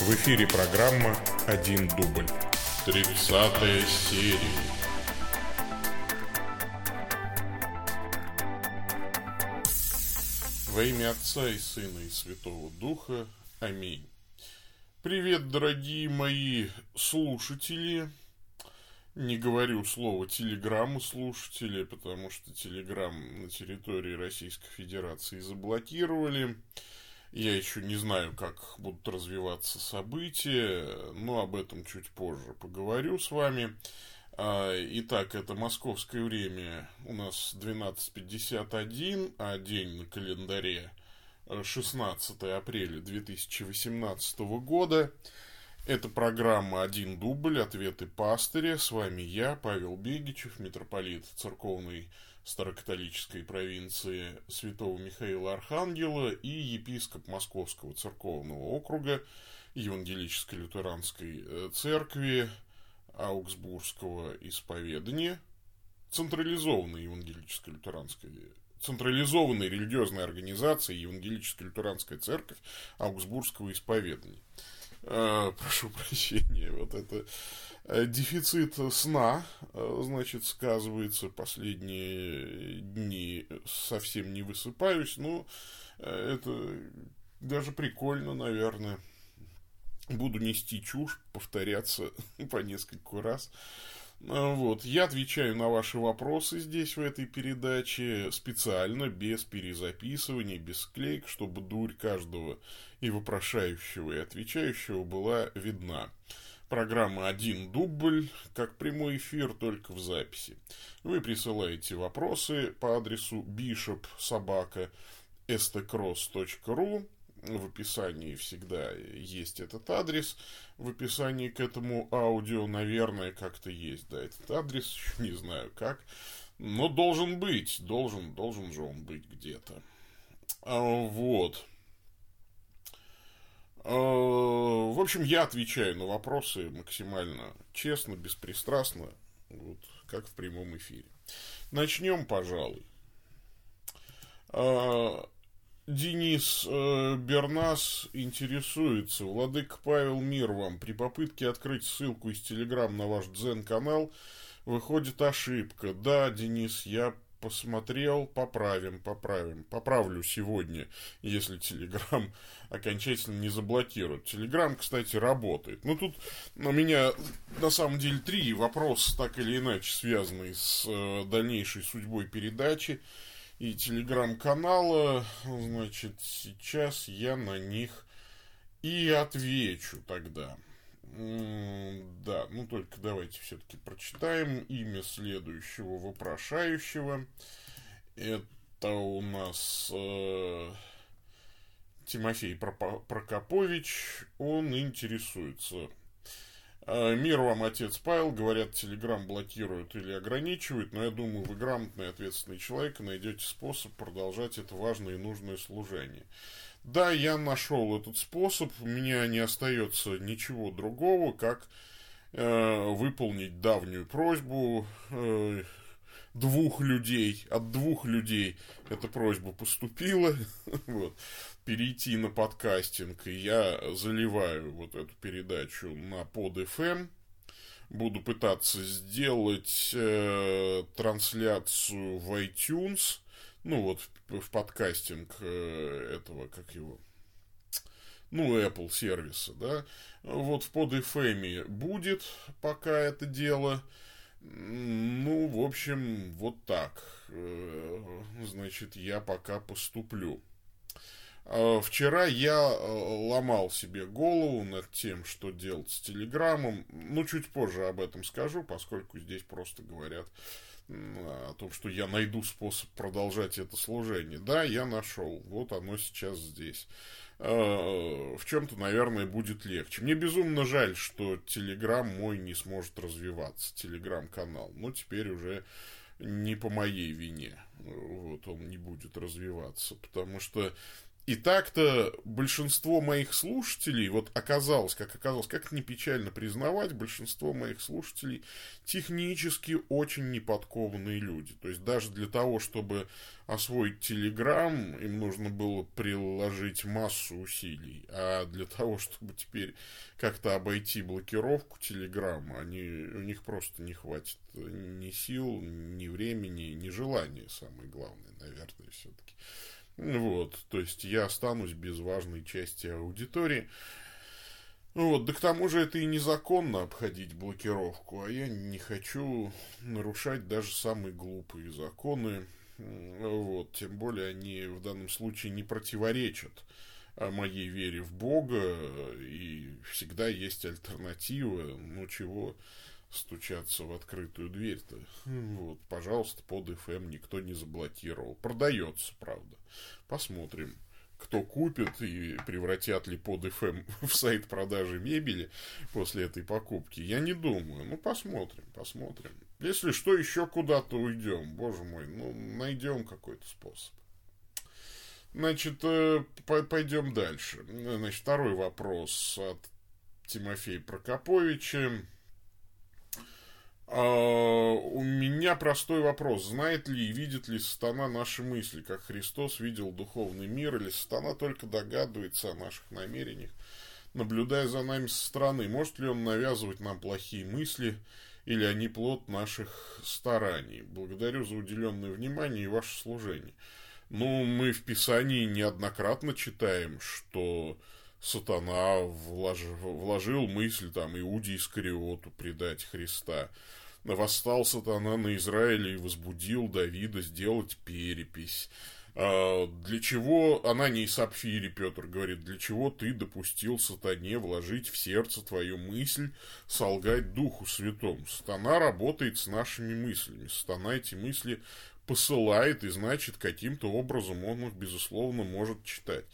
В эфире программа «Один дубль». Тридцатая серия. Во имя Отца и Сына и Святого Духа. Аминь. Привет, дорогие мои слушатели. Не говорю слово телеграмму слушатели, потому что телеграм на территории Российской Федерации заблокировали. Я еще не знаю, как будут развиваться события, но об этом чуть позже поговорю с вами. А, итак, это московское время у нас 12.51, а день на календаре 16 апреля 2018 года. Это программа «Один дубль. Ответы пастыря». С вами я, Павел Бегичев, митрополит церковной старокатолической провинции Святого Михаила Архангела и епископ Московского церковного округа Евангелической лютеранской э, церкви Аугсбургского исповедания, централизованной евангелической лютеранской централизованной религиозной организации Евангелическая лютеранская церковь Аугсбургского исповедания. Э, прошу прощения, вот это дефицит сна, э, значит, сказывается последние дни, совсем не высыпаюсь, но э, это даже прикольно, наверное. Буду нести чушь, повторяться по нескольку раз. Вот. Я отвечаю на ваши вопросы здесь, в этой передаче, специально, без перезаписывания, без склейк, чтобы дурь каждого и вопрошающего, и отвечающего была видна. Программа «Один дубль», как прямой эфир, только в записи. Вы присылаете вопросы по адресу bishopsobaka.stcross.ru в описании всегда есть этот адрес. В описании к этому аудио, наверное, как-то есть, да, этот адрес, не знаю как. Но должен быть, должен, должен же он быть где-то. А, вот. Э, в общем, я отвечаю на вопросы максимально честно, беспристрастно, вот как в прямом эфире. Начнем, пожалуй. Э, Денис э, Бернас интересуется. Владыка Павел, мир вам. При попытке открыть ссылку из Телеграм на ваш Дзен-канал выходит ошибка. Да, Денис, я посмотрел, поправим, поправим. Поправлю сегодня, если Телеграм окончательно не заблокируют. Телеграм, кстати, работает. Ну, тут у меня на самом деле три вопроса, так или иначе, связанные с э, дальнейшей судьбой передачи и телеграм-канала. Значит, сейчас я на них и отвечу тогда. Да, ну только давайте все-таки прочитаем имя следующего вопрошающего. Это у нас э, Тимофей Прокопович. Он интересуется. «Э, Мир вам, отец Павел. Говорят, Телеграм блокируют или ограничивают, но я думаю, вы грамотный ответственный человек и найдете способ продолжать это важное и нужное служение. Да, я нашел этот способ, у меня не остается ничего другого, как э, выполнить давнюю просьбу э, двух людей, от двух людей эта просьба поступила, вот, перейти на подкастинг, и я заливаю вот эту передачу на под FM, буду пытаться сделать э, трансляцию в iTunes, ну вот в, в подкастинг э, этого, как его, ну, Apple сервиса, да, вот в под FM будет пока это дело, ну, в общем, вот так. Э, значит, я пока поступлю. А вчера я э, ломал себе голову над тем, что делать с Телеграмом. Ну, чуть позже об этом скажу, поскольку здесь просто говорят о том, что я найду способ продолжать это служение. Да, я нашел. Вот оно сейчас здесь. Э, в чем-то, наверное, будет легче. Мне безумно жаль, что Телеграм мой не сможет развиваться, Телеграм-канал. Но теперь уже не по моей вине. Вот он не будет развиваться. Потому что И так-то большинство моих слушателей, вот оказалось, как оказалось, как не печально признавать, большинство моих слушателей технически очень неподкованные люди. То есть даже для того, чтобы освоить Телеграм, им нужно было приложить массу усилий. А для того, чтобы теперь как-то обойти блокировку Телеграма, они, у них просто не хватит ни сил, ни времени, ни желания, самое главное, наверное, все-таки. Вот, то есть я останусь без важной части аудитории. Вот, да к тому же это и незаконно обходить блокировку, а я не хочу нарушать даже самые глупые законы. Вот, тем более они в данном случае не противоречат моей вере в Бога, и всегда есть альтернатива, ну чего стучаться в открытую дверь-то. Вот, пожалуйста, под FM никто не заблокировал. Продается, правда. Посмотрим, кто купит и превратят ли под FM в сайт продажи мебели после этой покупки. Я не думаю. Ну, посмотрим, посмотрим. Если что, еще куда-то уйдем. Боже мой, ну, найдем какой-то способ. Значит, э, пойдем дальше. Значит, второй вопрос от Тимофея Прокоповича. А, у меня простой вопрос. Знает ли и видит ли сатана наши мысли, как Христос видел духовный мир, или сатана только догадывается о наших намерениях, наблюдая за нами со стороны? Может ли он навязывать нам плохие мысли, или они плод наших стараний? Благодарю за уделенное внимание и ваше служение. Ну, мы в Писании неоднократно читаем, что сатана вложил, вложил мысль там Иуде Искариоту предать Христа – восстал сатана на Израиле и возбудил Давида сделать перепись. А, для чего, она не Сапфире, Петр говорит, для чего ты допустил сатане вложить в сердце твою мысль, солгать Духу Святому? Сатана работает с нашими мыслями. Сатана эти мысли посылает, и значит, каким-то образом он их, безусловно, может читать.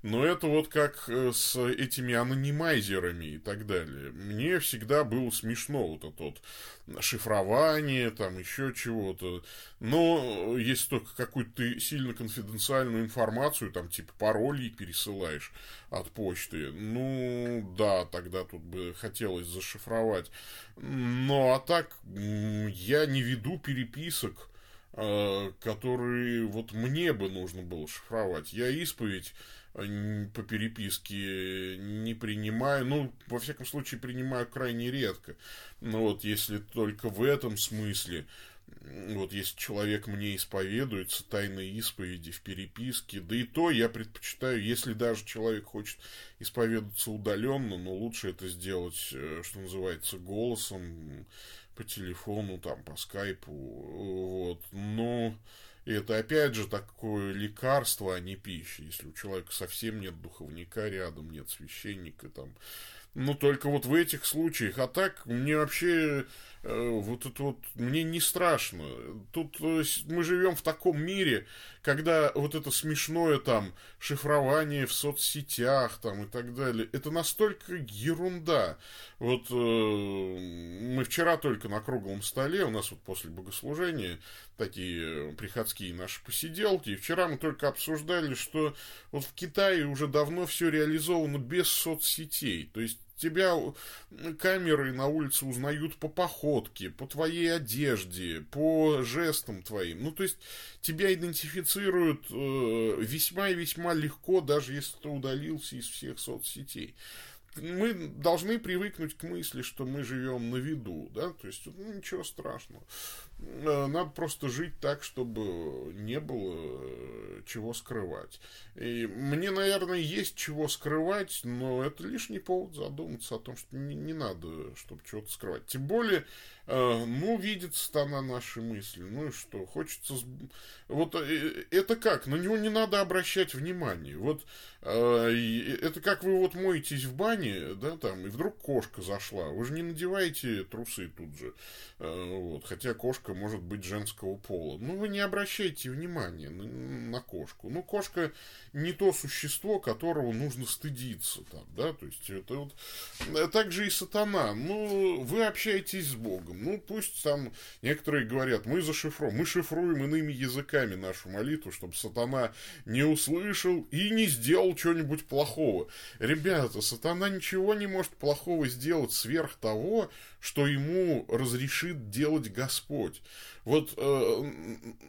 Но это вот как э, с этими анонимайзерами и так далее. Мне всегда было смешно вот это вот шифрование, там еще чего-то. Но если только какую-то сильно конфиденциальную информацию, там типа паролей пересылаешь от почты, ну да, тогда тут бы хотелось зашифровать. Но а так я не веду переписок Э, которые вот мне бы нужно было шифровать. Я исповедь э, по переписке не принимаю, ну, во всяком случае, принимаю крайне редко. Но вот если только в этом смысле, вот если человек мне исповедуется, тайной исповеди в переписке, да и то я предпочитаю, если даже человек хочет исповедоваться удаленно, но лучше это сделать, э, что называется, голосом, по телефону, там, по скайпу, вот, но это опять же такое лекарство, а не пища, если у человека совсем нет духовника рядом, нет священника, там, ну, только вот в этих случаях. А так, мне вообще э, вот это вот, мне не страшно. Тут э, мы живем в таком мире, когда вот это смешное там шифрование в соцсетях там и так далее, это настолько ерунда. Вот э, мы вчера только на круглом столе, у нас вот после богослужения такие приходские наши посиделки, и вчера мы только обсуждали, что вот в Китае уже давно все реализовано без соцсетей. То есть тебя камеры на улице узнают по походке, по твоей одежде, по жестам твоим. Ну, то есть, тебя идентифицируют э, весьма и весьма легко, даже если ты удалился из всех соцсетей мы должны привыкнуть к мысли, что мы живем на виду, да, то есть ну, ничего страшного. Э, надо просто жить так, чтобы не было э, чего скрывать. И мне, наверное, есть чего скрывать, но это лишний повод задуматься о том, что не, не надо, чтобы чего-то скрывать. Тем более, э, ну, видится она наши мысли, ну и что, хочется... Вот это как? На него не надо обращать внимание. Вот это как вы вот моетесь в бане, да, там, и вдруг кошка зашла. Вы же не надеваете трусы тут же. Вот, хотя кошка кошка может быть женского пола. Ну, вы не обращайте внимания на, на кошку. Ну, кошка не то существо, которого нужно стыдиться там, да, то есть это вот... Э, так же и сатана. Ну, вы общаетесь с Богом. Ну, пусть там некоторые говорят, мы зашифруем, мы шифруем иными языками нашу молитву, чтобы сатана не услышал и не сделал что-нибудь плохого. Ребята, сатана ничего не может плохого сделать сверх того, что ему разрешит делать Господь. Вот э,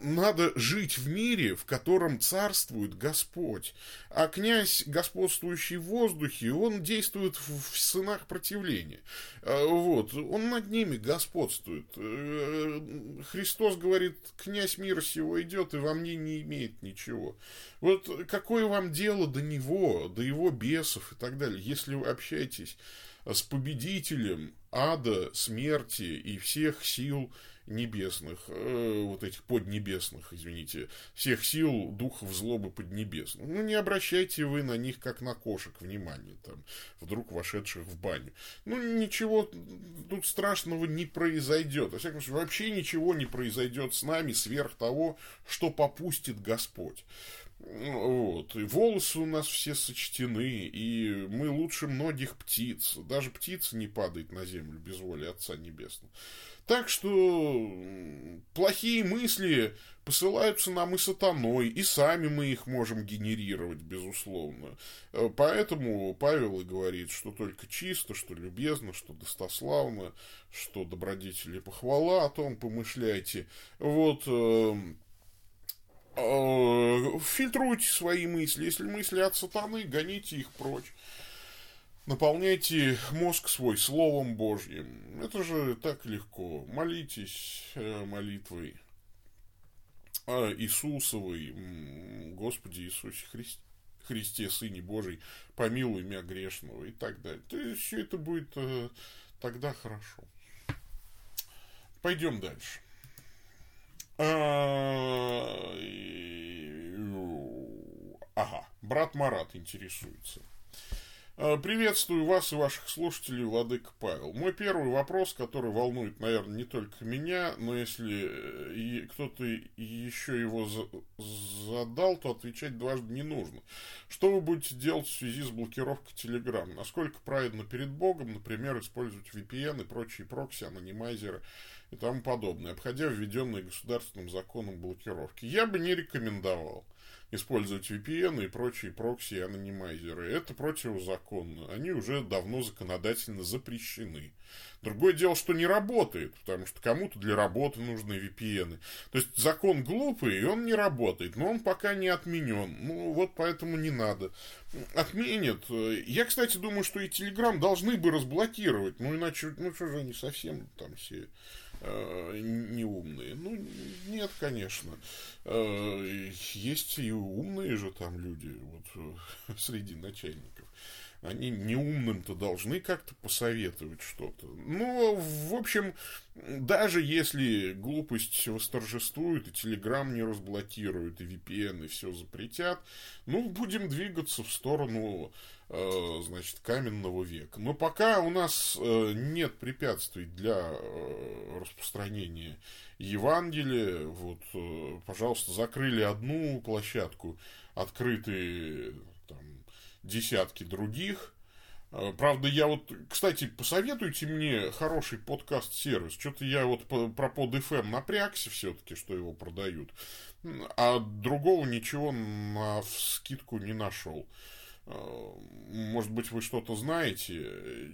надо жить в мире, в котором царствует Господь. А князь, господствующий в воздухе, он действует в, в сынах противления. Э, вот, он над ними господствует. Э, Христос говорит, князь мира сего идет и во мне не имеет ничего. Вот какое вам дело до него, до его бесов и так далее, если вы общаетесь с победителем ада, смерти и всех сил небесных, э, вот этих поднебесных, извините, всех сил духов злобы поднебесных. Ну, не обращайте вы на них, как на кошек, внимания, там, вдруг вошедших в баню. Ну, ничего тут страшного не произойдет. Во всяком случае, вообще ничего не произойдет с нами сверх того, что попустит Господь. Вот. И волосы у нас все сочтены, и мы лучше многих птиц. Даже птица не падает на землю без воли Отца Небесного. Так что плохие мысли посылаются нам и сатаной, и сами мы их можем генерировать, безусловно. Э, поэтому Павел и говорит, что только чисто, что любезно, что достославно, что добродетели похвала, о том помышляйте. Вот эм, фильтруйте свои мысли. Если мысли от сатаны, гоните их прочь. Наполняйте мозг свой Словом Божьим. Это же так легко. Молитесь э, молитвой Иисусовой, Господи Иисусе Христе. Христе, Сыне Божий, помилуй меня грешного и так далее. То есть все это будет э, тогда хорошо. Пойдем дальше. А, ага, брат Марат интересуется. А, приветствую вас и ваших слушателей, Владыка Павел. Мой первый вопрос, который волнует, наверное, не только меня, но если э, кто-то еще его задал, то отвечать дважды не нужно. Что вы будете делать в связи с блокировкой Telegram? Насколько правильно перед Богом, например, использовать VPN и прочие прокси, анонимайзеры – и тому подобное, обходя введенные государственным законом блокировки. Я бы не рекомендовал использовать VPN и прочие прокси и анонимайзеры. Это противозаконно. Они уже давно законодательно запрещены. Другое дело, что не работает, потому что кому-то для работы нужны VPN. То есть закон глупый, и он не работает, но он пока не отменен. Ну, вот поэтому не надо. Отменят. Я, кстати, думаю, что и Telegram должны бы разблокировать. Ну, иначе, ну, что же они совсем там все неумные. Ну, нет, конечно. Э, есть и умные же там люди вот, э, среди начальников. Они неумным-то должны как-то посоветовать что-то. Ну, в общем, даже если глупость восторжествует, и Телеграм не разблокирует, и VPN, и все запретят, ну, будем двигаться в сторону Э, значит, каменного века. Но пока у нас э, нет препятствий для э, распространения Евангелия, вот, пожалуйста, закрыли одну площадку, открыты там, десятки других. Правда, я вот, кстати, посоветуйте мне хороший подкаст-сервис. Что-то я вот про под FM напрягся все-таки, что его продают. А другого ничего на скидку не нашел. Э, может быть, вы что-то знаете.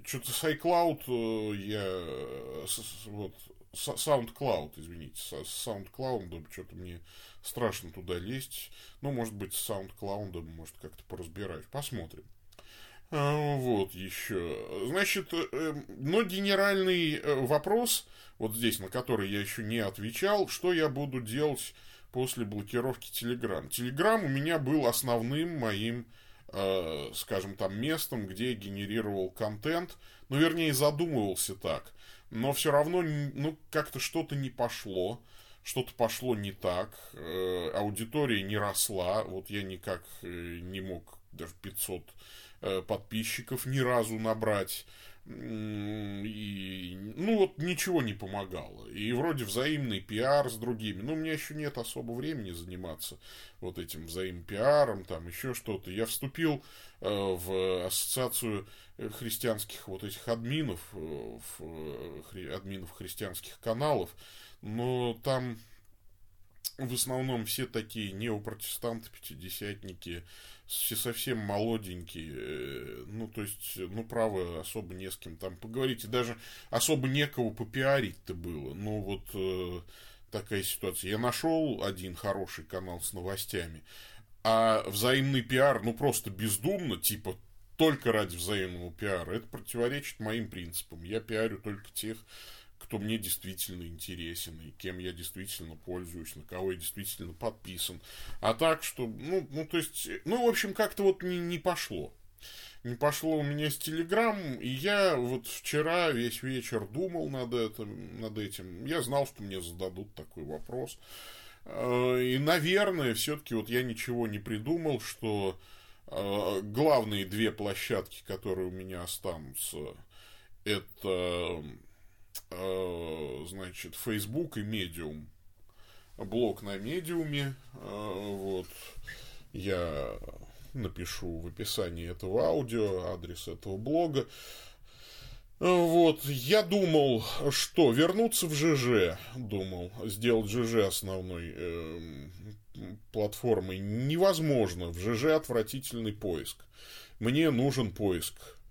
Что-то с iCloud э, я... Вот, SoundCloud, извините, с SoundCloud, что-то мне страшно туда лезть. Ну, может быть, с SoundCloud, может, как-то поразбираюсь. Посмотрим. Вот еще. Значит, э, но генеральный вопрос, вот здесь, на который я еще не отвечал, что я буду делать после блокировки Telegram. Telegram у меня был основным моим э, скажем, там местом, где генерировал контент, ну, вернее, задумывался так, но все равно, ну, как-то что-то не пошло, что-то пошло не так, э, аудитория не росла, вот я никак э, не мог даже 500 э, подписчиков ни разу набрать. И, ну, вот ничего не помогало. И вроде взаимный пиар с другими. Но у меня еще нет особо времени заниматься вот этим взаимным пиаром, там еще что-то. Я вступил э, в ассоциацию христианских вот этих админов, э, в, э, хри, админов христианских каналов, но там в основном все такие неопротестанты, пятидесятники, все совсем молоденькие, э, ну, то есть, ну, право, особо не с кем там поговорить, и даже особо некого попиарить-то было, ну, вот э, такая ситуация. Я нашел один хороший канал с новостями, а взаимный пиар, ну, просто бездумно, типа, только ради взаимного пиара, это противоречит моим принципам. Я пиарю только тех, кто мне действительно интересен, и кем я действительно пользуюсь, на кого я действительно подписан. А так, что, ну, ну то есть, ну, в общем, как-то вот не, не пошло. Не пошло у меня с Телеграм, и я вот вчера весь вечер думал над этим, над этим. Я знал, что мне зададут такой вопрос. Э, и, наверное, все-таки вот я ничего не придумал, что э, главные две площадки, которые у меня останутся, это значит, Facebook и Medium. Блог на Медиуме. Э, вот. Я напишу в описании этого аудио адрес этого блога. Вот, я думал, что вернуться в ЖЖ, думал, сделать ЖЖ основной э, платформой невозможно. В ЖЖ отвратительный поиск. Мне нужен поиск Э,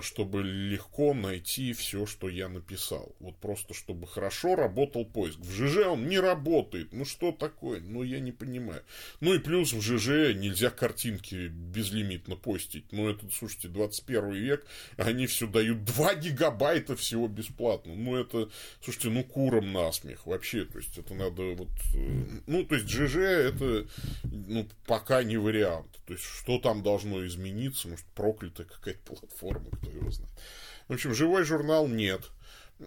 чтобы легко найти все, что я написал. Вот просто, чтобы хорошо работал поиск. В ЖЖ он не работает. Ну, что такое? Ну, я не понимаю. Ну, и плюс в ЖЖ нельзя картинки безлимитно постить. Ну, это, слушайте, 21 век, они все дают 2 гигабайта всего бесплатно. Ну, это, слушайте, ну, куром насмех вообще. То есть, это надо вот... Э, ну, то есть, ЖЖ это, ну, пока не вариант. То есть, что там должно измениться? Может, проклятая какая-то платформа знает. В общем, живой журнал нет.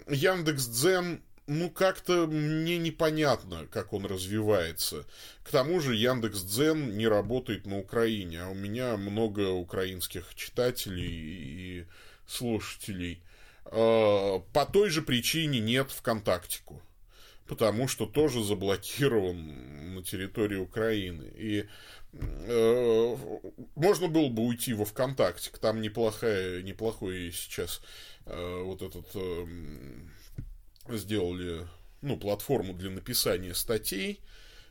Яндекс Дзен ну, как-то мне непонятно, как он развивается. К тому же Яндекс Дзен не работает на Украине, а у меня много украинских читателей и слушателей. А, по той же причине нет ВКонтактику, потому что тоже заблокирован на территории Украины. И можно было бы уйти во ВКонтакте, там неплохая, неплохой сейчас э, вот этот эм, сделали, ну, платформу для написания статей,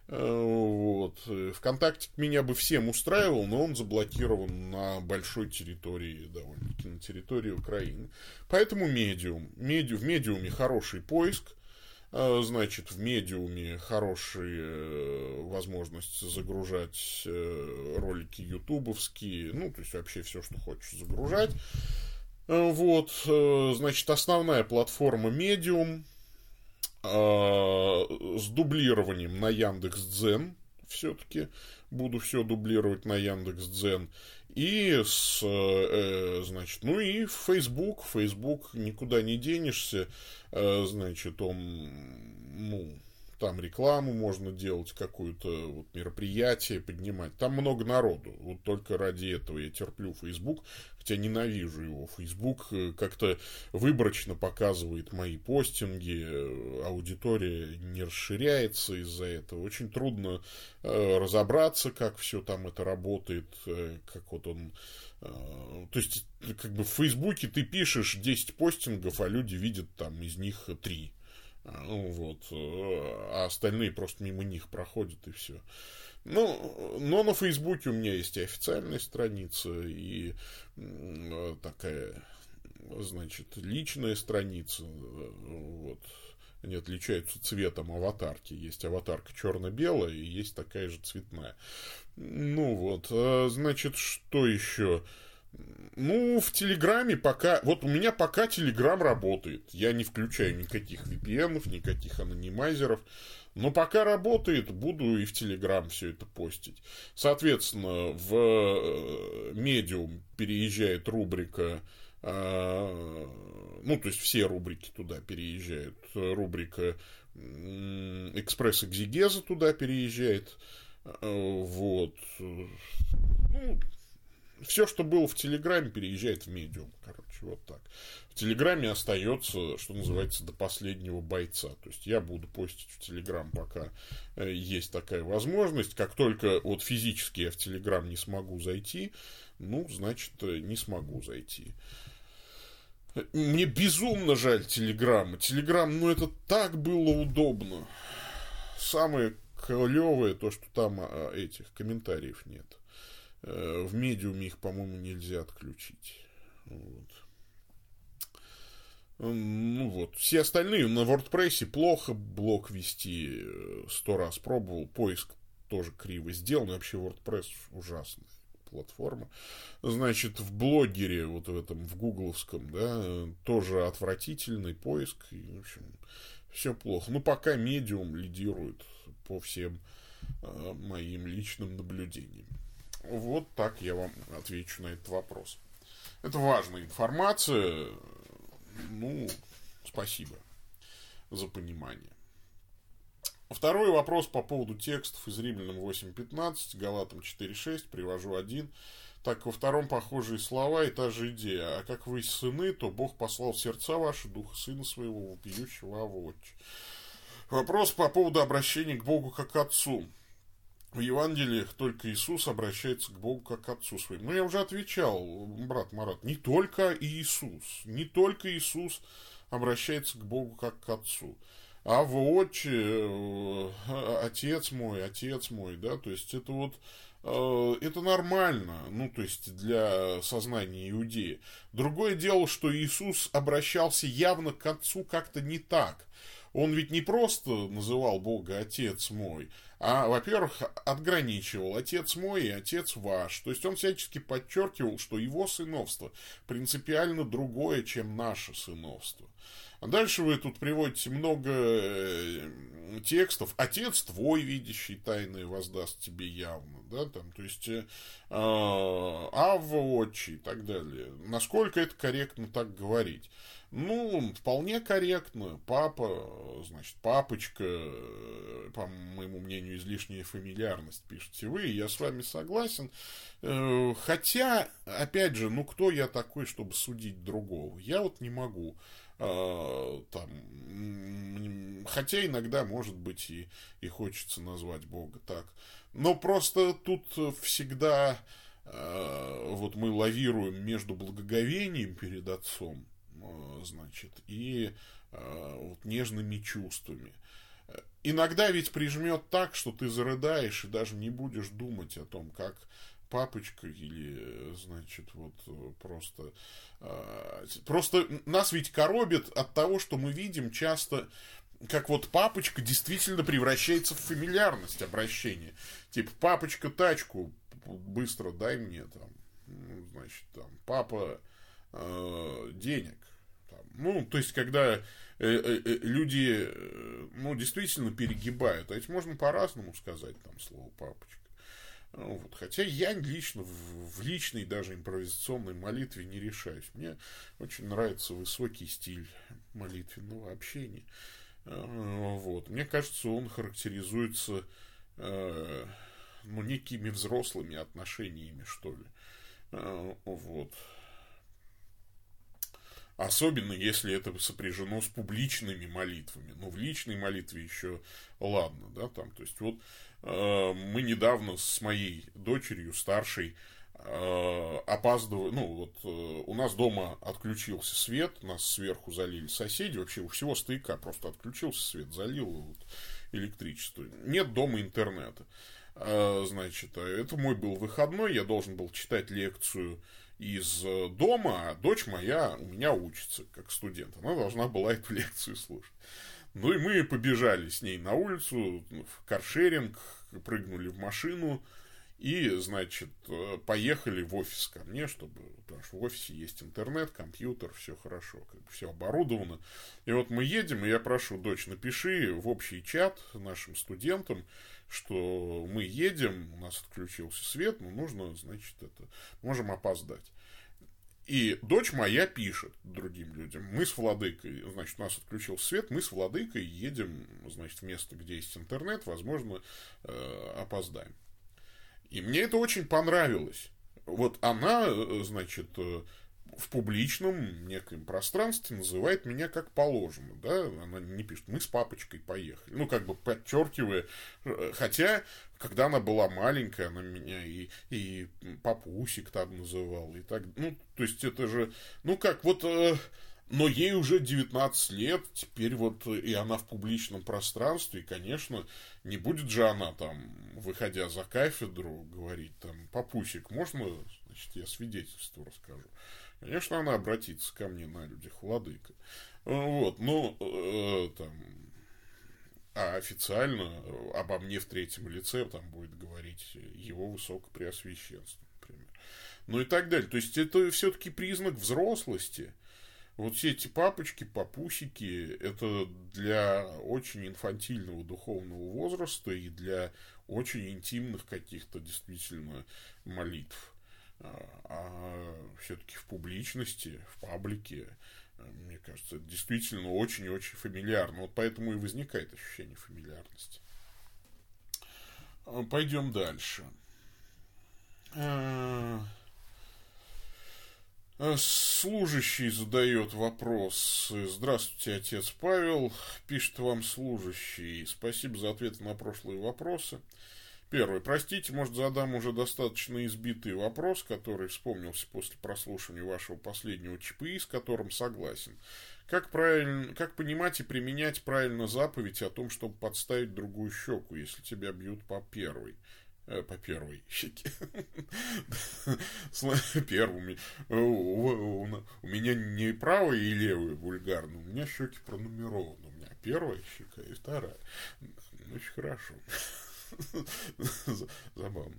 э, вот. ВКонтакте меня бы всем устраивал, но он заблокирован на большой территории, довольно-таки на территории Украины. Поэтому медиум. Медиу, в медиуме хороший поиск, значит, в медиуме хорошие э, возможности загружать э, ролики ютубовские, ну, то есть вообще все, что хочешь загружать. А, вот, э, значит, основная платформа а, с дублированием на Яндекс Дзен все-таки буду все дублировать на Яндекс Дзен. И с, э, значит, ну и Facebook, Facebook никуда не денешься, э, значит, он, ну, там рекламу можно делать, какое-то вот мероприятие поднимать. Там много народу. Вот только ради этого я терплю Facebook, хотя ненавижу его. Facebook э, как-то выборочно показывает мои постинги, э, аудитория не расширяется из-за этого. Очень трудно э, разобраться, как все там это работает, э, как вот он... Э, то есть, как бы в Фейсбуке ты пишешь 10 постингов, а люди видят там из них 3 ну, вот, э, а остальные просто мимо них проходят и все. Ну, но на Фейсбуке у меня есть и официальная страница, и такая, значит, личная страница, вот. Они отличаются цветом аватарки. Есть аватарка черно-белая и есть такая же цветная. Ну вот, э, значит, что еще? Ну, в Телеграме пока... Вот у меня пока Телеграм работает. Я не включаю никаких VPN, никаких анонимайзеров. Но пока работает, буду и в Телеграм все это постить. Соответственно, в Медиум э, переезжает рубрика... Э, ну, то есть все рубрики туда переезжают. Рубрика «Экспресс-экзигеза» туда переезжает. Э, вот. Ну, все, что было в Телеграме, переезжает в медиум. Короче, вот так. В Телеграме остается, что называется, до последнего бойца. То есть я буду постить в Телеграм, пока э, есть такая возможность. Как только вот физически я в Телеграм не смогу зайти, ну, значит, э, не смогу зайти. Мне безумно жаль Телеграма. Телеграм, ну, это так было удобно. Самое клевое то, что там а, этих комментариев нет. Э, в медиуме их, по-моему, нельзя отключить. Вот. Ну вот. Все остальные на WordPress плохо блок вести. Э, сто раз пробовал. Поиск тоже криво сделан. Вообще WordPress ужасная платформа. Значит, в блогере, вот в этом, в гугловском, да, тоже отвратительный поиск. И, в общем, все плохо. Ну, пока медиум лидирует по всем э, моим личным наблюдениям. Вот так я вам отвечу на этот вопрос. Это важная информация. Ну, спасибо за понимание. Второй вопрос по поводу текстов из Римлянам 8.15, Галатам 4.6, привожу один. Так, во втором похожие слова и та же идея. А как вы сыны, то Бог послал в сердца ваши духа сына своего, вопиющего овочь. Вопрос по поводу обращения к Богу как к Отцу. В Евангелиях только Иисус обращается к Богу как к Отцу своему. Ну, я уже отвечал, брат Марат, не только Иисус, не только Иисус обращается к Богу как к Отцу. А в отче, э, отец мой, отец мой, да, то есть это вот э, это нормально, ну, то есть для сознания иудея. Другое дело, что Иисус обращался явно к Отцу как-то не так. Он ведь не просто называл Бога Отец мой, а, во-первых, отграничивал Отец мой и Отец ваш. То есть он всячески подчеркивал, что его сыновство принципиально другое, чем наше сыновство. А дальше вы тут приводите много э, текстов. Отец твой, видящий тайное, воздаст тебе явно. Да, там, то есть, э, Авва, отчий и так далее. Насколько это корректно так говорить? Ну, вполне корректно. Папа, значит, папочка, по моему мнению, излишняя фамильярность, пишете вы, я с вами согласен. Э, хотя, опять же, ну, кто я такой, чтобы судить другого? Я вот не могу. А, там, хотя иногда, может быть, и, и хочется назвать Бога так. Но просто тут всегда а, вот мы лавируем между благоговением перед Отцом, Э, значит, и э, вот нежными чувствами. Иногда ведь прижмет так, что ты зарыдаешь и даже не будешь думать о том, как папочка или, значит, вот просто... Э, просто нас ведь коробит от того, что мы видим часто, как вот папочка действительно превращается в фамильярность обращения. Типа, папочка тачку быстро дай мне там, ну, значит, там, папа э, денег. Там, ну, то есть, когда э, э, э люди, э, ну, действительно перегибают, а ведь можно по-разному сказать там слово папочка. Ну, вот. Хотя я лично в, в личной даже импровизационной молитве не решаюсь. Мне очень нравится высокий стиль молитвенного общения. Вот. Мне кажется, он характеризуется э, ну, некими взрослыми отношениями, что ли. Вот. Особенно, если это сопряжено с публичными молитвами. Но в личной молитве еще ладно, да, там, то есть, вот э, мы недавно с моей дочерью старшей э, опаздывали, ну, вот э, у нас дома отключился свет, нас сверху залили соседи, вообще у всего стояка просто отключился свет, залил вот, электричество. Нет дома интернета. Э, значит, а это мой был выходной, я должен был читать лекцию из э, дома, а дочь моя у меня учится как студент. Она должна была эту лекцию слушать. Ну и мы побежали с ней на улицу, в каршеринг, прыгнули в машину и, значит, э, поехали в офис ко мне, чтобы, потому что в офисе есть интернет, компьютер, все хорошо, как бы все оборудовано. И вот мы едем, и я прошу, дочь, напиши в общий чат нашим студентам, что мы едем, у нас отключился свет, но нужно, значит, это, можем опоздать. И дочь моя пишет другим людям, мы с Владыкой, значит, у нас отключился свет, мы с Владыкой едем, значит, в место, где есть интернет, возможно, э, опоздаем. И мне это очень понравилось. вот она, э, значит, э, в публичном неком пространстве называет меня как положено, да, она не пишет, мы с папочкой поехали, ну, как бы подчеркивая, э, хотя, когда она была маленькая, она меня и, и папусик там называла, и так, ну, то есть это же, ну, как вот, но ей уже 19 лет, теперь вот и она в публичном пространстве, и, конечно, не будет же она там, выходя за кафедру, говорить там, папусик, можно, значит, я свидетельство расскажу. Конечно, она обратится ко мне на людях, владыка. Вот, ну, э, там, а официально обо мне в третьем лице там будет говорить его высокопреосвященство, например. Ну и так далее. То есть это все-таки признак взрослости. Вот все эти папочки, папусики, это для очень инфантильного духовного возраста и для очень интимных каких-то действительно молитв. А, а все-таки в публичности, в паблике, мне кажется, это действительно очень и очень фамильярно. Вот поэтому и возникает ощущение фамильярности. Пойдем дальше. Э, служащий задает вопрос. Здравствуйте, отец Павел. Пишет вам служащий. Спасибо за ответы на прошлые вопросы. Первый. Простите, может, задам уже достаточно избитый вопрос, который вспомнился после прослушивания вашего последнего ЧПИ, с которым согласен. Как, правильно, как понимать и применять правильно заповедь о том, чтобы подставить другую щеку, если тебя бьют по первой? Э, по первой щеке. Первым. У меня не правая и левая вульгарно, у меня щеки пронумерованы. У меня первая щека и вторая. Очень хорошо. Забавно.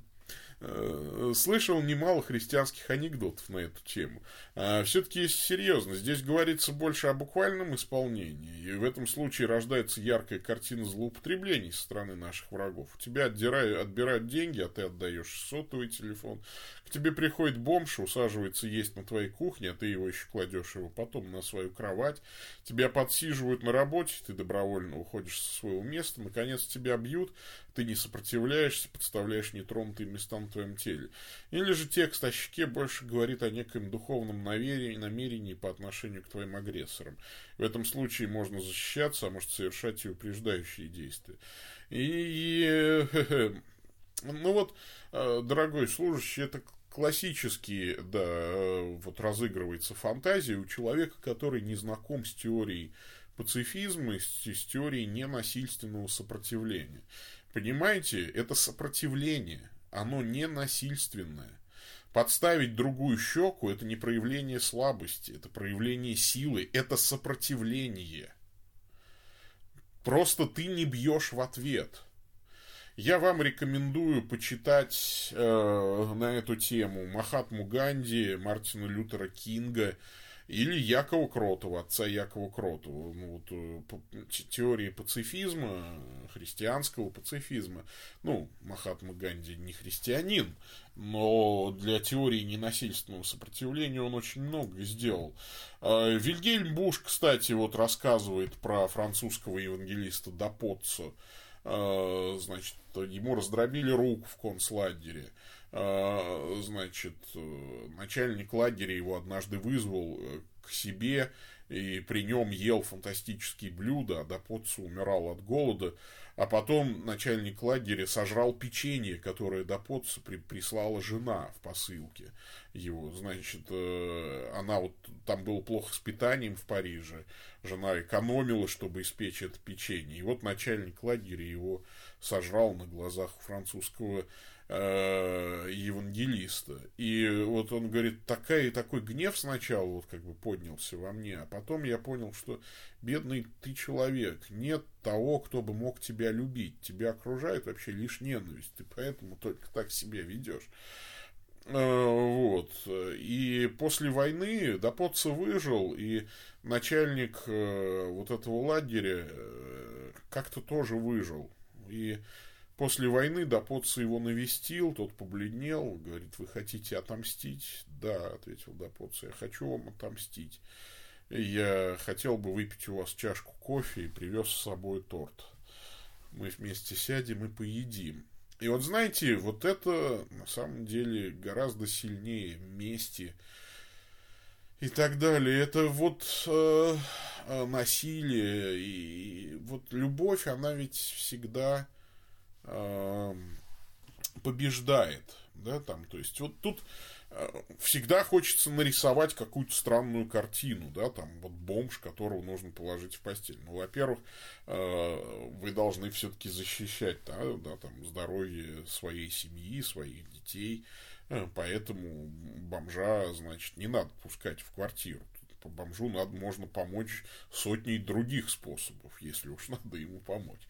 Э, слышал немало христианских анекдотов на эту тему. А все-таки серьезно, здесь говорится больше о буквальном исполнении, и в этом случае рождается яркая картина злоупотреблений со стороны наших врагов. У тебя отдирают, отбирают деньги, а ты отдаешь сотовый телефон. Тебе приходит бомж, усаживается есть на твоей кухне, а ты его еще кладешь его потом на свою кровать. Тебя подсиживают на работе, ты добровольно уходишь со своего места, наконец тебя бьют, ты не сопротивляешься, подставляешь нетронутые места на твоем теле. Или же текст о щеке больше говорит о неком духовном намерении, намерении по отношению к твоим агрессорам. В этом случае можно защищаться, а может совершать и упреждающие действия. И, ну вот, э, дорогой служащий, это классически, да, вот разыгрывается фантазия у человека, который не знаком с теорией пацифизма, с, с теорией ненасильственного сопротивления. Понимаете, это сопротивление, оно не насильственное. Подставить другую щеку – это не проявление слабости, это проявление силы, это сопротивление. Просто ты не бьешь в ответ. Я вам рекомендую почитать э, на эту тему Махатму Ганди, Мартина Лютера Кинга – или Якова Кротова, отца Якова Кротова. Ну, вот, э, теории пацифизма, христианского пацифизма. Ну, Махатма Ганди не христианин, но для теории ненасильственного сопротивления он очень много сделал. А, Вильгельм Буш, кстати, вот рассказывает про французского евангелиста Дапоццо. А, значит, ему раздробили руку в концлагере. А, значит, э, начальник лагеря его однажды вызвал э, к себе и при нем ел фантастические блюда, а Допотцу умирал от голода, а потом начальник лагеря сожрал печенье, которое Допотцу при, прислала жена в посылке его. Значит, э, она вот, там было плохо с питанием в Париже, жена экономила, чтобы испечь это печенье, и вот начальник лагеря его сожрал на глазах французского э, евангелиста. И вот он говорит, такая, такой гнев сначала вот как бы поднялся во мне, а потом я понял, что бедный ты человек, нет того, кто бы мог тебя любить. Тебя окружает вообще лишь ненависть, ты поэтому только так себя ведешь. Э, вот. И после войны Допотца выжил, и начальник э, вот этого лагеря как-то тоже выжил. И После войны Допоца его навестил, тот побледнел, говорит, вы хотите отомстить? Да, ответил Допоца, я хочу вам отомстить. Я хотел бы выпить у вас чашку кофе и привез с собой торт. Мы вместе сядем и поедим. И вот знаете, вот это на самом деле гораздо сильнее мести и так далее. Это вот э, э насилие и, и вот любовь, она ведь всегда побеждает, да, там, то есть вот тут всегда хочется нарисовать какую-то странную картину, да, там вот бомж, которого нужно положить в постель. Ну, во-первых, э, вы должны все-таки защищать, да, да, там здоровье своей семьи, своих детей, э, поэтому бомжа, значит, не надо пускать в квартиру по бомжу надо, можно помочь сотней других способов, если уж надо ему помочь.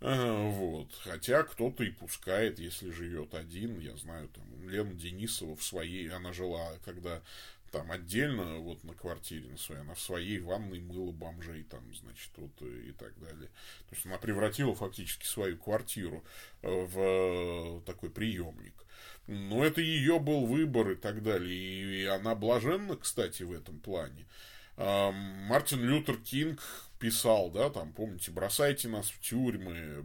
Вот. Хотя кто-то и пускает, если живет один. Я знаю, там, Лена Денисова в своей, она жила, когда там отдельно, вот на квартире на своей, она в своей ванной мыла бомжей, там, значит, вот и так далее. То есть она превратила фактически свою квартиру э, в э, такой приемник. Но это ее был выбор и так далее. И она блаженна, кстати, в этом плане. Мартин Лютер Кинг писал, да, там, помните, бросайте нас в тюрьмы,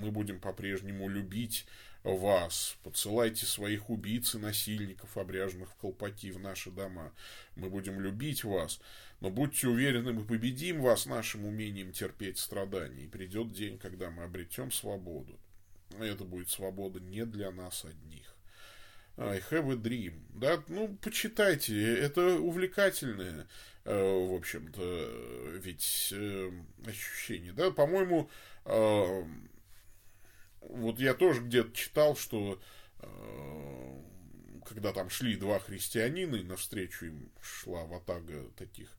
мы будем по-прежнему любить вас, подсылайте своих убийц и насильников, обряженных в колпаки, в наши дома. Мы будем любить вас, но будьте уверены, мы победим вас нашим умением терпеть страдания, и придет день, когда мы обретем свободу. Это будет свобода не для нас одних. I have a dream. Да, ну, почитайте, это увлекательное, э, в общем-то, ведь э, ощущение, да, по-моему, э, вот я тоже где-то читал, что когда там шли два христианина, и навстречу им шла ватага таких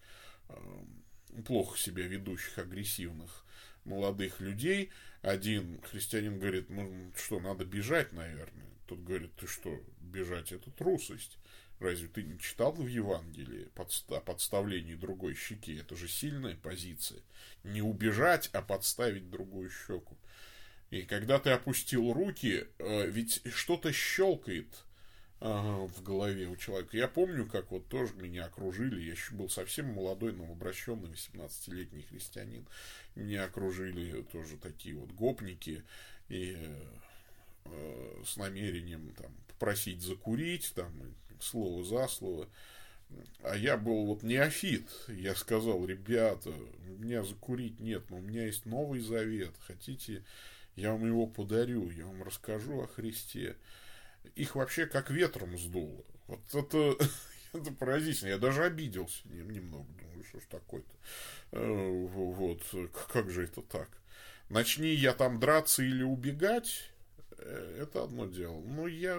плохо себя ведущих, агрессивных молодых людей, один христианин говорит, ну что, надо бежать, наверное. Тот говорит, ты что, бежать это трусость? Разве ты не читал в Евангелии о подставлении другой щеки? Это же сильная позиция. Не убежать, а подставить другую щеку. И когда ты опустил руки, э, ведь что-то щелкает в голове у человека. Я помню, как вот тоже меня окружили, я еще был совсем молодой, новообращенный 18-летний христианин. Меня окружили тоже такие вот гопники, и э, с намерением там, попросить закурить, там, слово за слово. А я был вот неофит. Я сказал, ребята, у меня закурить нет, но у меня есть Новый Завет. Хотите, я вам его подарю, я вам расскажу о Христе. Их вообще как ветром сдуло. Вот это, это поразительно. Я даже обиделся немного. Думаю, что ж такое-то. Э, вот, как же это так? Начни я там драться или убегать, это одно дело. Но я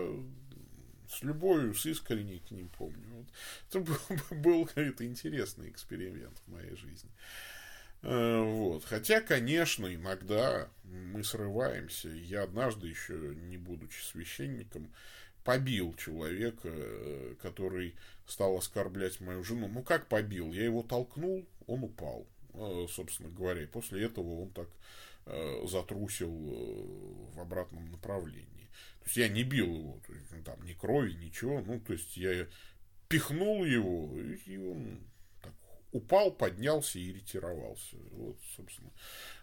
с любовью, с искренней к ним помню. Вот. Это был, был какой-то интересный эксперимент в моей жизни. Э, вот. Хотя, конечно, иногда мы срываемся. Я однажды еще, не будучи священником, побил человека, э, который стал оскорблять мою жену. Ну, как побил? Я его толкнул, он упал, собственно говоря. И после этого он так Э, затрусил э, в обратном направлении. То есть я не бил его, то есть, ну, там ни крови, ничего. Ну, то есть я пихнул его, и он так, упал, поднялся и ретировался. Вот, собственно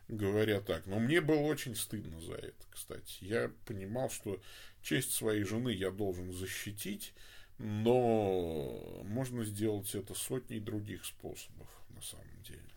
говоря, так. Но мне было очень стыдно за это, кстати. Я понимал, что честь своей жены я должен защитить, но можно сделать это сотней других способов, на самом деле.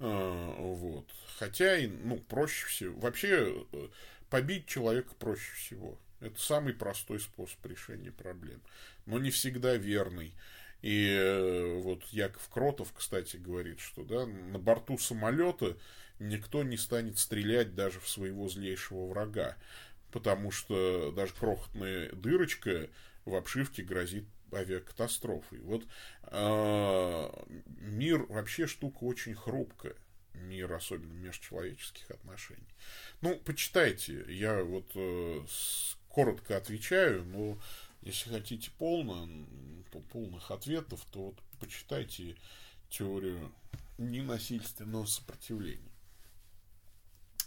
А, вот. Хотя, ну, проще всего. Вообще, э, побить человека проще всего. Это самый простой способ решения проблем. Но не всегда верный. И э, вот Яков Кротов, кстати, говорит, что да, на борту самолета никто не станет стрелять даже в своего злейшего врага. Потому что даже крохотная дырочка в обшивке грозит авиакатастрофой. Вот э, мир вообще штука очень хрупкая. Мир, особенно межчеловеческих отношений. Ну, почитайте, я вот э, с, коротко отвечаю, но если хотите полно, полных ответов, то вот почитайте теорию ненасильственного сопротивления.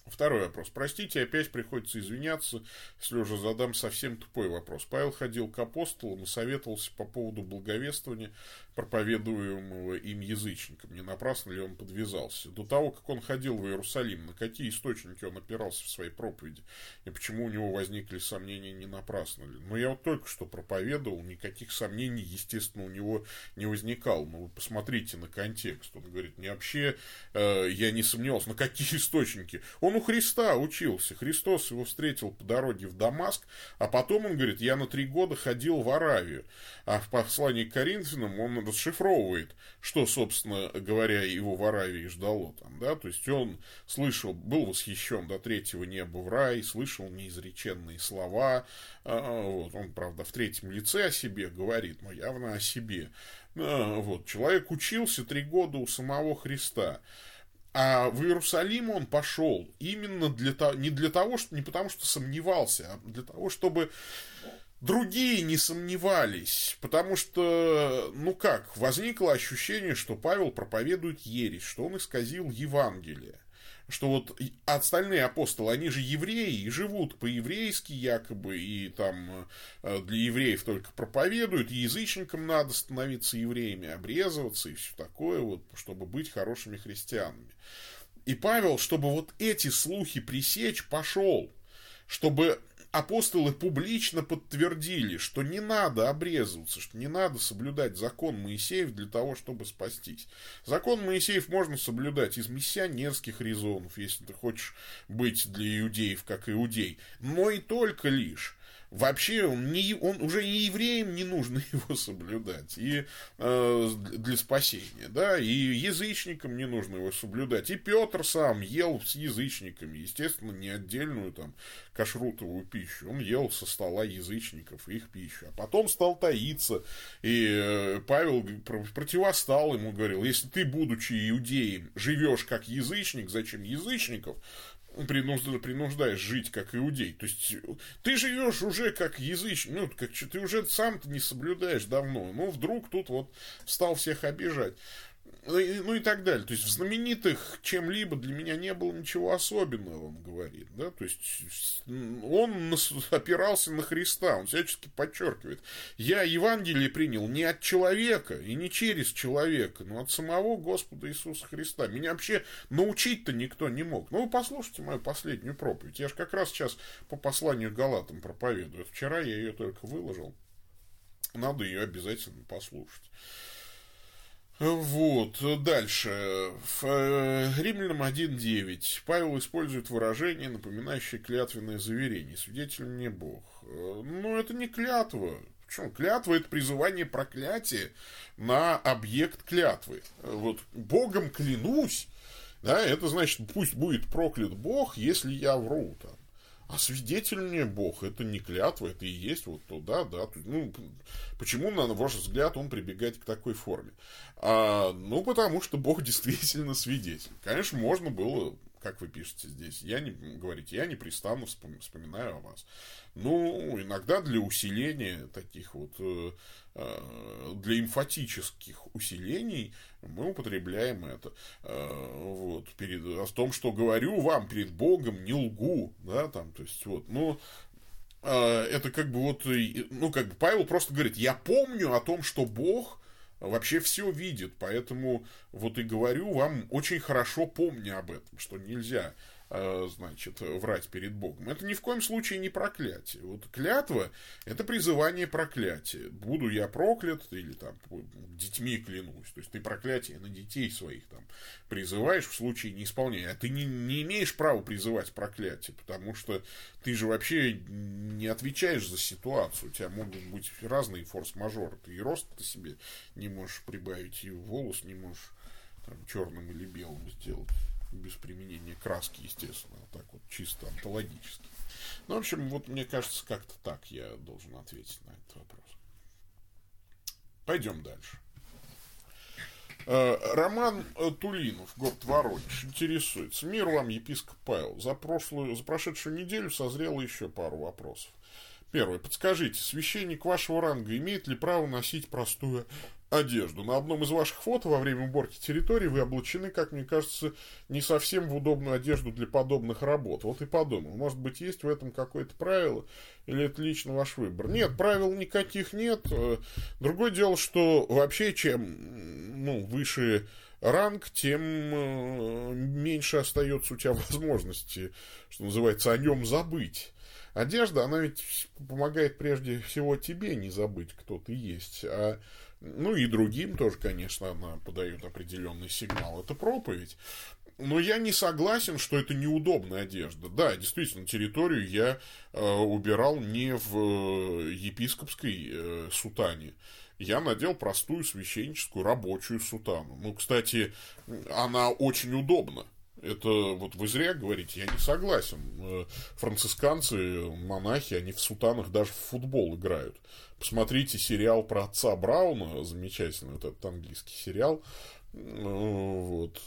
Второй вопрос. Простите, опять приходится извиняться, если уже задам совсем тупой вопрос. Павел ходил к апостолам и советовался по поводу благовествования, проповедуемого им язычникам. Не напрасно ли он подвязался? До того, как он ходил в Иерусалим, на какие источники он опирался в своей проповеди? И почему у него возникли сомнения, не напрасно ли? Но я вот только что проповедовал, никаких сомнений, естественно, у него не возникало. Но вы посмотрите на контекст. Он говорит, не вообще э, я не сомневался. На какие источники? Он у Христа учился. Христос его встретил по дороге в Дамаск, а потом он говорит, я на три года ходил в Аравию. А в послании к Коринфянам он расшифровывает, что, собственно говоря, его в Аравии ждало там, да, то есть он слышал, был восхищен до третьего неба в рай, слышал неизреченные слова, а, вот, он, правда, в третьем лице о себе говорит, но явно о себе. А, вот, человек учился три года у самого Христа. А в Иерусалим он пошел именно для того, не для того, что, не потому что сомневался, а для того, чтобы другие не сомневались. Потому что, ну как, возникло ощущение, что Павел проповедует ересь, что он исказил Евангелие что вот остальные апостолы, они же евреи и живут по-еврейски якобы, и там э, для евреев только проповедуют, и язычникам надо становиться евреями, обрезываться и все такое, вот, чтобы быть хорошими христианами. И Павел, чтобы вот эти слухи пресечь, пошел, чтобы апостолы публично подтвердили, что не надо обрезываться, что не надо соблюдать закон Моисеев для того, чтобы спастись. Закон Моисеев можно соблюдать из миссионерских резонов, если ты хочешь быть для иудеев как иудей, но и только лишь вообще он, не, он уже и евреям не нужно его соблюдать и э, для спасения, да, и язычникам не нужно его соблюдать. И Петр сам ел с язычниками, естественно, не отдельную там кашрутовую пищу, он ел со стола язычников их пищу, а потом стал таиться, и э, Павел противостал ему, говорил, если ты, будучи иудеем, живешь как язычник, зачем язычников принуждаешь жить как иудей. То есть ты живешь уже как язычник, ну, как ты уже сам не соблюдаешь давно. Ну, вдруг тут вот стал всех обижать. Ну, ну и так далее. То есть в знаменитых чем-либо для меня не было ничего особенного, он говорит. Да? То есть он опирался на Христа, он всячески подчеркивает. Я Евангелие принял не от человека и не через человека, но от самого Господа Иисуса Христа. Меня вообще научить-то никто не мог. Ну, вы послушайте мою последнюю проповедь. Я же как раз сейчас по посланию Галатам проповедую. Вчера я ее только выложил. Надо ее обязательно послушать. Вот, дальше. В Римлянам 1.9 Павел использует выражение, напоминающее клятвенное заверение. Свидетель мне Бог. Э, ну, это не клятва. Почему? Клятва – это призывание проклятия на объект клятвы. Вот Богом клянусь, да, это значит, пусть будет проклят Бог, если я вру там. А свидетель мне Бог, это не клятва, это и есть вот туда, да. Ну, почему, на ваш взгляд, он прибегает к такой форме? А, ну, потому что Бог действительно свидетель. Конечно, можно было, как вы пишете здесь, я не, говорите, я непрестанно вспоминаю о вас. Ну, иногда для усиления таких вот, э, э, для эмфатических усилений мы употребляем это. Э, вот, перед, о том, что говорю вам перед Богом, не лгу, да, там, то есть, вот, ну, это как бы вот, ну, как бы Павел просто говорит, я помню о том, что Бог вообще все видит, поэтому вот и говорю вам, очень хорошо помня об этом, что нельзя Э, значит, врать перед Богом. Это ни в коем случае не проклятие. Вот клятва – это призывание проклятия. Буду я проклят, или там детьми клянусь. То есть ты проклятие на детей своих там призываешь в случае неисполнения. А ты не, не имеешь права призывать проклятие, потому что ты же вообще не отвечаешь за ситуацию. У тебя могут быть разные форс-мажоры. Ты и рост ты себе не можешь прибавить, и волос не можешь там, черным или белым сделать без применения краски, естественно, так вот чисто онтологически. Ну, в общем, вот мне кажется, как-то так я должен ответить на этот вопрос. Пойдем дальше. Э, Роман Тулинов, город Воронеж, интересуется. Мир вам, епископ Павел. За, прошлую, за прошедшую неделю созрело еще пару вопросов. Первый. Подскажите, священник вашего ранга имеет ли право носить простую одежду. На одном из ваших фото во время уборки территории вы облачены, как мне кажется, не совсем в удобную одежду для подобных работ. Вот и подумал, может быть, есть в этом какое-то правило, или это лично ваш выбор. Нет, правил никаких нет. Э, другое дело, что вообще чем ну, выше ранг, тем э, меньше остается у тебя возможности, что называется, о нем забыть. Одежда, она ведь помогает прежде всего тебе не забыть, кто ты есть, а ну и другим тоже, конечно, она подает определенный сигнал. Это проповедь. Но я не согласен, что это неудобная одежда. Да, действительно, территорию я э, убирал не в э, епископской э, сутане. Я надел простую священническую рабочую сутану. Ну, кстати, она очень удобна. Это вот вы зря говорите, я не согласен. Э, францисканцы, монахи, они в сутанах даже в футбол играют. Посмотрите сериал про отца Брауна, замечательный вот этот английский сериал. Ну, вот.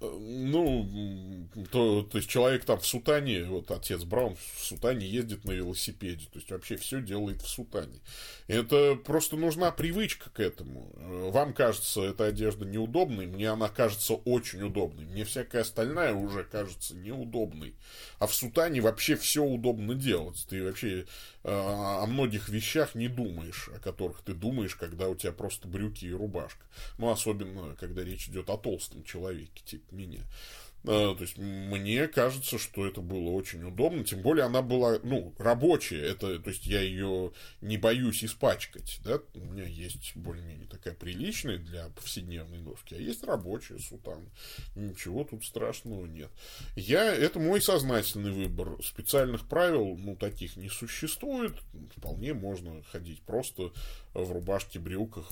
Э, ну, то, то есть человек там в сутане, вот отец Браун в сутане ездит на велосипеде, то есть вообще все делает в сутане. Это просто нужна привычка к этому. Вам кажется эта одежда неудобной, мне она кажется очень удобной, мне всякая остальная уже кажется неудобной. А в сутане вообще все удобно делать. Ты вообще э, о многих вещах не думаешь, о которых ты думаешь, когда у тебя просто брюки и рубашка. Ну, особенно, когда речь идет о толстом человеке, типа меня. То есть мне кажется, что это было очень удобно, тем более она была, ну, рабочая, это, то есть я ее не боюсь испачкать, да, у меня есть более-менее такая приличная для повседневной носки, а есть рабочая сутана, ничего тут страшного нет. Я, это мой сознательный выбор, специальных правил, ну, таких не существует, вполне можно ходить просто в рубашке, брюках,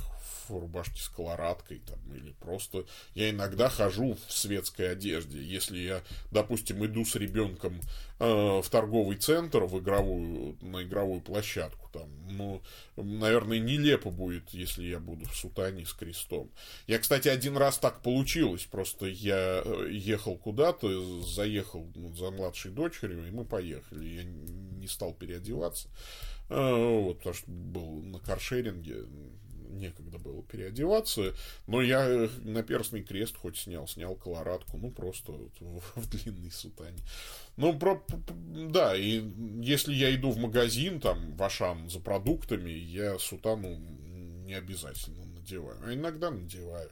в рубашке с колорадкой, там, или просто я иногда хожу в светской одежде. Если я, допустим, иду с ребенком э, в торговый центр, в игровую, на игровую площадку, там, ну, наверное, нелепо будет, если я буду в сутане с крестом. Я, кстати, один раз так получилось, просто я э, ехал куда-то, заехал ну, за младшей дочерью, и мы поехали. Я не стал переодеваться. Э, вот, потому что был на каршеринге, некогда было переодеваться, но я э, на перстный крест хоть снял, снял колорадку, ну, просто вот в, в длинной сутане. Ну, про, да, и если я иду в магазин, там, в Ашан за продуктами, я сутану не обязательно надеваю, а иногда надеваю,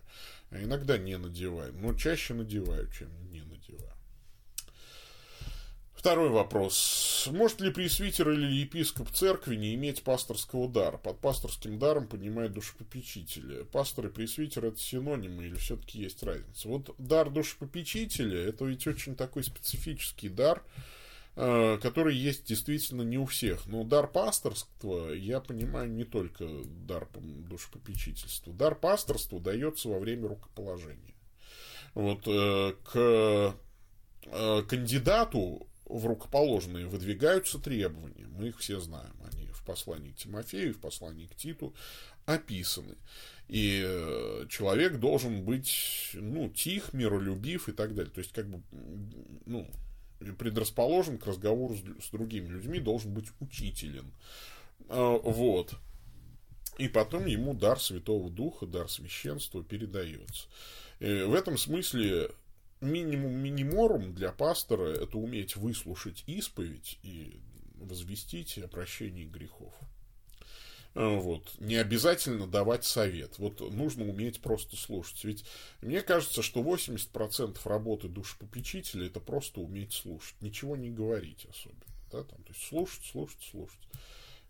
а иногда не надеваю, но чаще надеваю, чем не надеваю. Второй вопрос. Может ли пресвитер или епископ церкви не иметь пасторского дара? Под пасторским даром понимают душепопечителя. Пастор и пресвитер это синонимы или все-таки есть разница? Вот дар душепопечителя это ведь очень такой специфический дар, э, который есть действительно не у всех. Но дар пасторства, я понимаю, не только дар душепопечительства. Дар пасторства дается во время рукоположения. Вот э, к э, кандидату в рукоположные выдвигаются требования. Мы их все знаем. Они в послании к Тимофею, в послании к Титу описаны. И э, человек должен быть, ну, тих, миролюбив и так далее. То есть, как бы, ну, предрасположен к разговору с, с другими людьми, должен быть учителен. А, вот. И потом ему дар Святого Духа, дар священства передается. Э, в этом смысле минимум миниморум для пастора – это уметь выслушать исповедь и возвестить о прощении грехов. А, вот. Не обязательно давать совет. Вот нужно уметь просто слушать. Ведь мне кажется, что 80% работы душепопечителя – это просто уметь слушать. Ничего не говорить особенно. Да? Там, то есть слушать, слушать, слушать.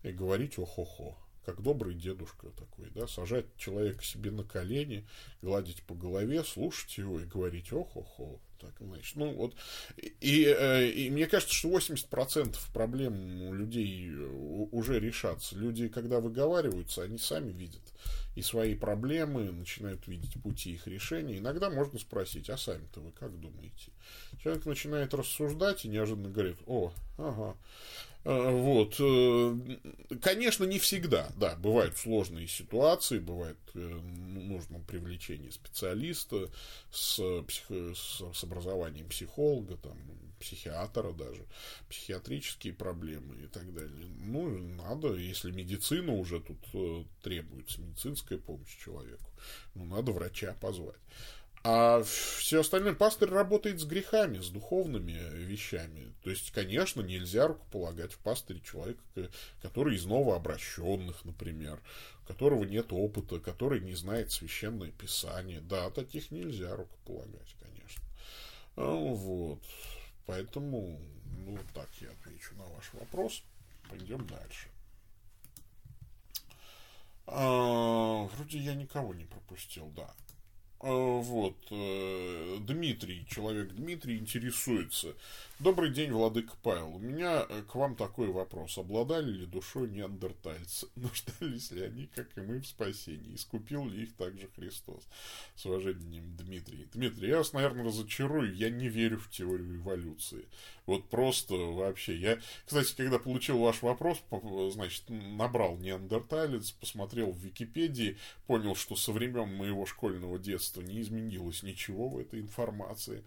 И говорить о-хо-хо как добрый дедушка такой, да, сажать человека себе на колени, гладить по голове, слушать его и говорить, ох-ох-ох, так, значит, ну вот, и, э, и мне кажется, что 80% проблем у людей уже решатся. Люди, когда выговариваются, они сами видят и свои проблемы, начинают видеть пути их решения. Иногда можно спросить, а сами-то вы как думаете? Человек начинает рассуждать и неожиданно говорит, о, ага, Э, вот. Э, конечно, не всегда, да, бывают сложные ситуации, бывает э, нужно привлечение специалиста с, психо, с образованием психолога, там, психиатра даже, психиатрические проблемы и так далее. Ну, надо, если медицина уже тут требуется, медицинская помощь человеку, ну, надо врача позвать. А все остальное пастырь работает с грехами, с духовными вещами. То есть, конечно, нельзя рукополагать в пастыре человека, который из новообращенных, например, у которого нет опыта, который не знает священное писание. Да, таких нельзя рукополагать, конечно. А, вот. Поэтому, ну, так я отвечу на ваш вопрос. Пойдем дальше. А, вроде я никого не пропустил, да. А, вот, э, Дмитрий, человек Дмитрий интересуется. Добрый день, Владыка Павел. У меня э, к вам такой вопрос. Обладали ли душой неандертальцы? Нуждались ли они, как и мы, в спасении? Искупил ли их также Христос? С уважением, Дмитрий. Дмитрий, я вас, наверное, разочарую. Я не верю в теорию эволюции. Вот просто вообще. Я, кстати, когда получил ваш вопрос, значит, набрал неандерталец, посмотрел в Википедии, понял, что со времен моего школьного детства не изменилось ничего в этой информации.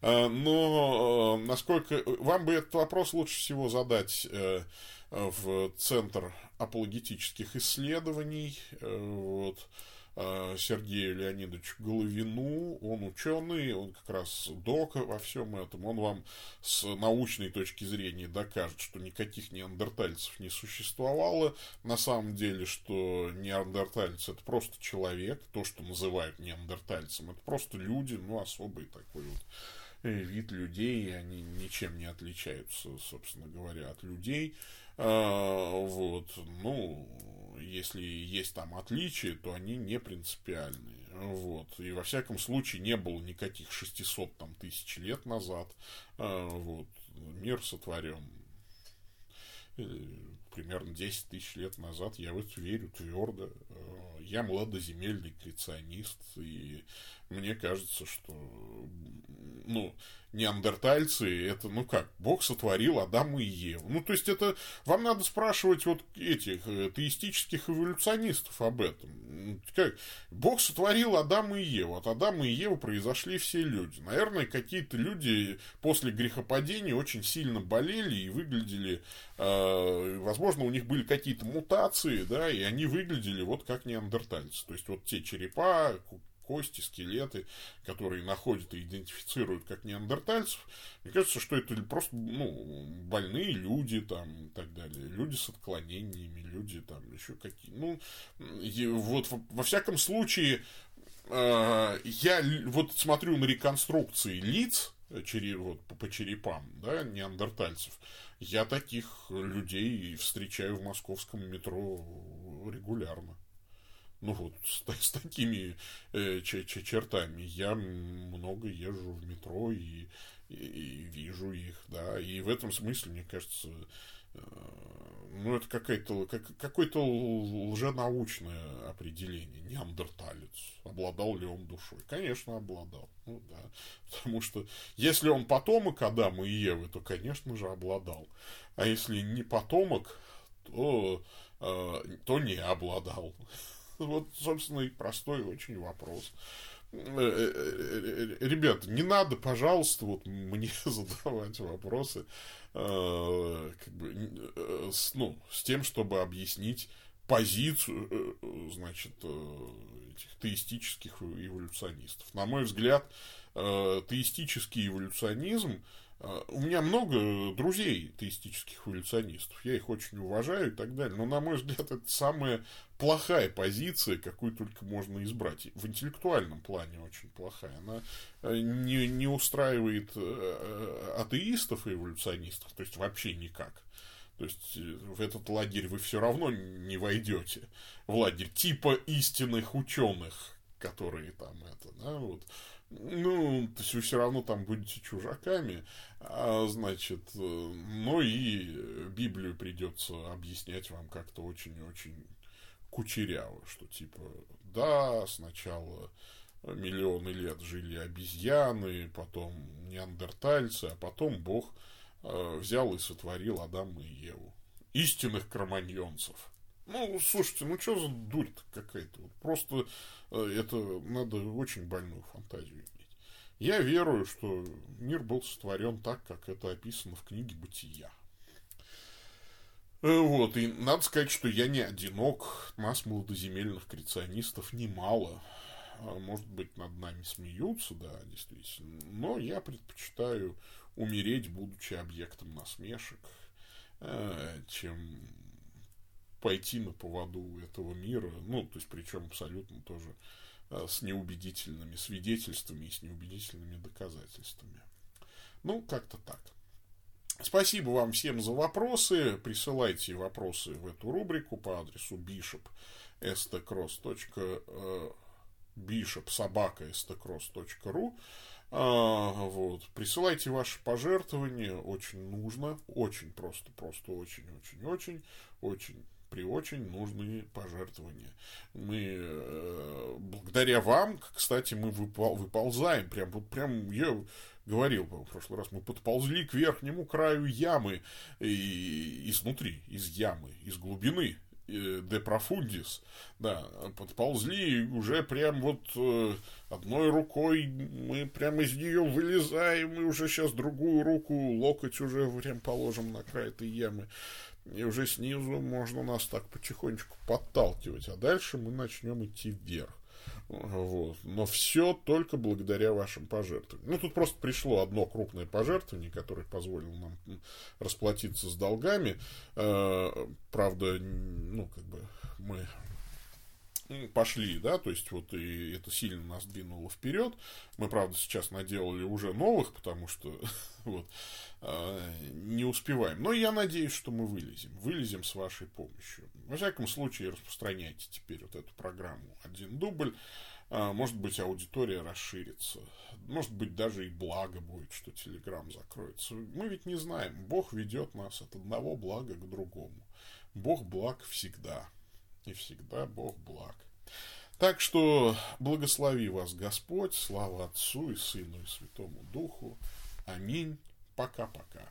Э, но э, насколько вам бы этот вопрос лучше всего задать э, в Центр апологетических исследований, вот, Сергею Леонидовичу Головину. Он ученый, он как раз док во всем этом. Он вам с научной точки зрения докажет, что никаких неандертальцев не существовало. На самом деле, что неандертальцы это просто человек. То, что называют неандертальцем, это просто люди, ну, особый такой вот вид людей, и они ничем не отличаются, собственно говоря, от людей. А, вот, ну, если есть там отличия, то они не принципиальные. Вот. И во всяком случае не было никаких 600 там, тысяч лет назад. А, вот. Мир сотворен э, примерно 10 тысяч лет назад. Я в это верю твердо. А, я младоземельный креационист, и мне кажется, что ну, неандертальцы, это, ну как, Бог сотворил Адама и Еву. Ну, то есть, это вам надо спрашивать вот этих э, теистических эволюционистов об этом. Как? Бог сотворил Адама и Еву. От Адама и Евы произошли все люди. Наверное, какие-то люди после грехопадения очень сильно болели и выглядели, э, возможно, у них были какие-то мутации, да, и они выглядели вот как неандертальцы. То есть, вот те черепа, кости, скелеты, которые находят и идентифицируют как неандертальцев, мне кажется, что это просто ну, больные люди там и так далее, люди с отклонениями, люди там еще какие. Ну, вот во всяком случае, э, я вот смотрю на реконструкции лиц, череп, вот, по черепам, да, неандертальцев, я таких людей встречаю в московском метро регулярно ну вот с, с такими э, чертами. Я много езжу в метро и, и, и вижу их, да, и в этом смысле, мне кажется, э, ну, это какое-то как, какое-то лженаучное определение. Неандерталец. Обладал ли он душой? Конечно, обладал. Ну, да. Потому что если он потомок Адама и Евы, то, конечно же, обладал. А если не потомок, то, э, то не обладал. Вот, собственно, и простой очень вопрос. Э, э, э, ребята, не надо, пожалуйста, вот мне задавать вопросы как бы, с, ну, с тем, чтобы объяснить позицию, значит, этих теистических эволюционистов. На мой взгляд, теистический эволюционизм у меня много друзей теистических эволюционистов, я их очень уважаю и так далее, но, на мой взгляд, это самая плохая позиция, какую только можно избрать. В интеллектуальном плане очень плохая. Она э, не, не устраивает э, атеистов и эволюционистов, то есть вообще никак. То есть э, в этот лагерь вы все равно не войдете. В лагерь типа истинных ученых, которые там это, да, вот ну, то есть вы все равно там будете чужаками, а, значит, э, ну и Библию придется объяснять вам как-то очень-очень кучеряво, что типа, да, сначала миллионы лет жили обезьяны, потом неандертальцы, а потом Бог э, взял и сотворил Адама и Еву. Истинных кроманьонцев. Ну, слушайте, ну что за дурь-то какая-то? Вот просто э, это надо очень больную фантазию иметь. Я верую, что мир был сотворен так, как это описано в книге «Бытия». Э, вот, и надо сказать, что я не одинок, нас, молодоземельных креационистов, немало. А, может быть, над нами смеются, да, действительно. Но я предпочитаю умереть, будучи объектом насмешек, э, чем пойти на поводу этого мира, ну, то есть, причем абсолютно тоже э, с неубедительными свидетельствами и с неубедительными доказательствами. Ну, как-то так. Спасибо вам всем за вопросы. Присылайте вопросы в эту рубрику по адресу bishop bishop собака stcross.ru а, вот. Присылайте ваши пожертвования, очень нужно, очень просто, просто очень, очень, очень, очень при очень нужные пожертвования. Мы, э, благодаря вам, кстати, мы выпол, выползаем, прям, вот прям, я говорил в прошлый раз, мы подползли к верхнему краю ямы, и, изнутри, из ямы, из глубины, де профундис, да, подползли, и уже прям вот э, одной рукой мы прямо из нее вылезаем, и уже сейчас другую руку, локоть уже прям положим на край этой ямы, и уже снизу можно нас так потихонечку подталкивать, а дальше мы начнем идти вверх. Вот. Но все только благодаря вашим пожертвованиям. Ну, тут просто пришло одно крупное пожертвование, которое позволило нам расплатиться с долгами. Э, правда, ну, как бы мы пошли, да, то есть вот и это сильно нас двинуло вперед. Мы, правда, сейчас наделали уже новых, потому что вот э, не успеваем. Но я надеюсь, что мы вылезем, вылезем с вашей помощью. Во всяком случае, распространяйте теперь вот эту программу «Один дубль». А, может быть, аудитория расширится. Может быть, даже и благо будет, что Телеграм закроется. Мы ведь не знаем. Бог ведет нас от одного блага к другому. Бог благ всегда. И всегда Бог благ. Так что благослови вас Господь, слава Отцу и Сыну и Святому Духу. Аминь. Пока-пока.